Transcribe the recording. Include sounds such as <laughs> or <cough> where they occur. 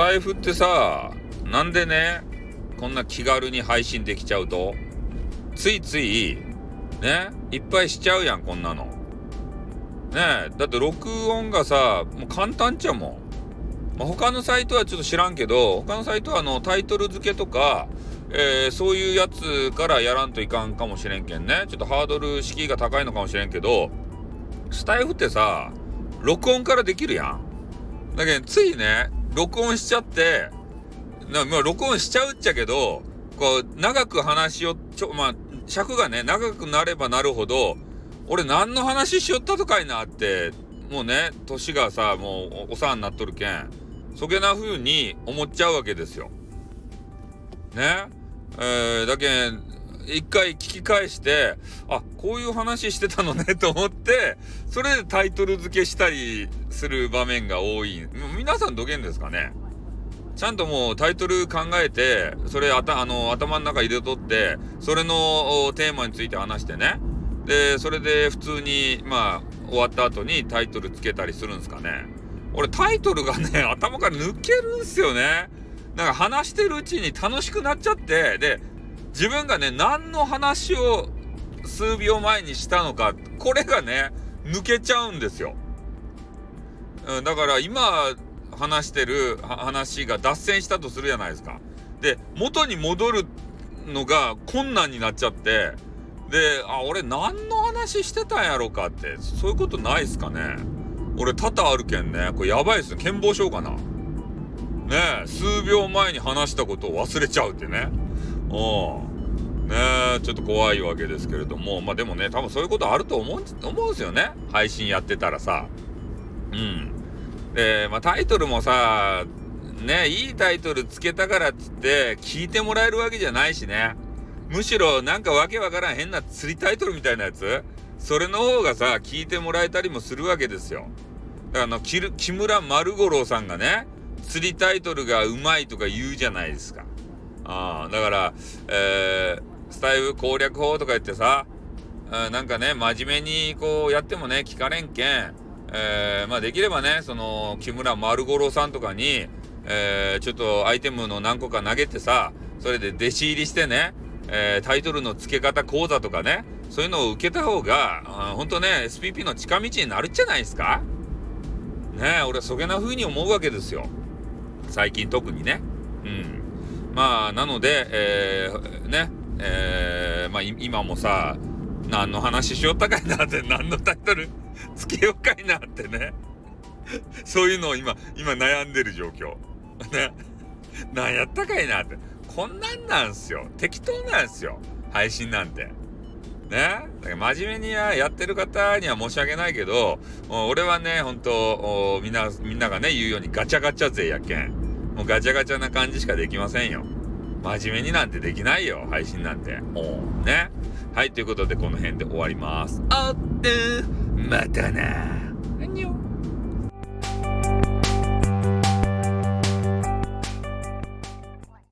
タイフってさ、なんでね、こんな気軽に配信できちゃうと、ついつい、ね、いっぱいしちゃうやん、こんなの。ねだって録音がさ、もう簡単っちゃもん。まあ、他のサイトはちょっと知らんけど、他のサイトはあのタイトル付けとか、えー、そういうやつからやらんといかんかもしれんけんね。ちょっとハードル敷居が高いのかもしれんけど、スタイフってさ、録音からできるやん。だけど、ついね、録音しちゃって、まあ、録音しちゃうっちゃけど、こう、長く話を、ちょ、まあ、尺がね、長くなればなるほど、俺何の話しよったとかいなって、もうね、年がさ、もうお世話になっとるけん、そげな風に思っちゃうわけですよ。ね？えー、だけん、一回聞き返して、あ、こういう話してたのねと思って、それでタイトル付けしたりする場面が多い。皆さんどげんですかね？ちゃんともうタイトル考えて、それあた、あの、頭の中入れとって、それのテーマについて話してね。で、それで普通に、まあ、終わった後にタイトルつけたりするんですかね？俺タイトルがね、<laughs> 頭から抜けるんすよね。なんか話してるうちに楽しくなっちゃって、で、自分がね、何の話を数秒前にしたのか、これがね、抜けちゃうんですよ。うん、だから今話してる話が脱線したとするじゃないですか。で、元に戻るのが困難になっちゃって、で、あ、俺何の話してたんやろかって、そういうことないっすかね。俺多々あるけんね。これやばいっすね。健忘症かな。ねえ、数秒前に話したことを忘れちゃうってね。うん。ねえ、ちょっと怖いわけですけれども、まあでもね、多分そういうことあると思う、思うんですよね。配信やってたらさ。うん。で、まあタイトルもさ、ね、いいタイトルつけたからっつって聞いてもらえるわけじゃないしね。むしろなんかわけわからん変な釣りタイトルみたいなやつ？それの方がさ、聞いてもらえたりもするわけですよ。だからあの、木村丸五郎さんがね、釣りタイトルがうまいとか言うじゃないですか。ああ、だから、えー、スタイル攻略法とか言ってさ、なんかね、真面目にこうやってもね、聞かれんけん、えー、まあできればね、その、木村丸五郎さんとかに、えー、ちょっとアイテムの何個か投げてさ、それで弟子入りしてね、えー、タイトルの付け方講座とかね、そういうのを受けた方が、ほんとね、SPP の近道になるんじゃないですかねえ、俺そげな風に思うわけですよ。最近特にね。うん。まあ、なので、えー、ね、えー、まあ今もさ、何の話しよったかいなって、何のタイトル <laughs> つけようかいなってね。そういうのを今、今悩んでる状況。ね。何やったかいなって。こんなんなんすよ。適当なんすよ。配信なんて。ね。だから真面目にやってる方には申し訳ないけど、俺はね、ほんと、みんな、みんながね、言うようにガチャガチャ勢やけん。もうガチャガチャな感じしかできませんよ。真面目になんてできないよ、配信なんて。おね。はい、ということでこの辺で終わります。あってまたな。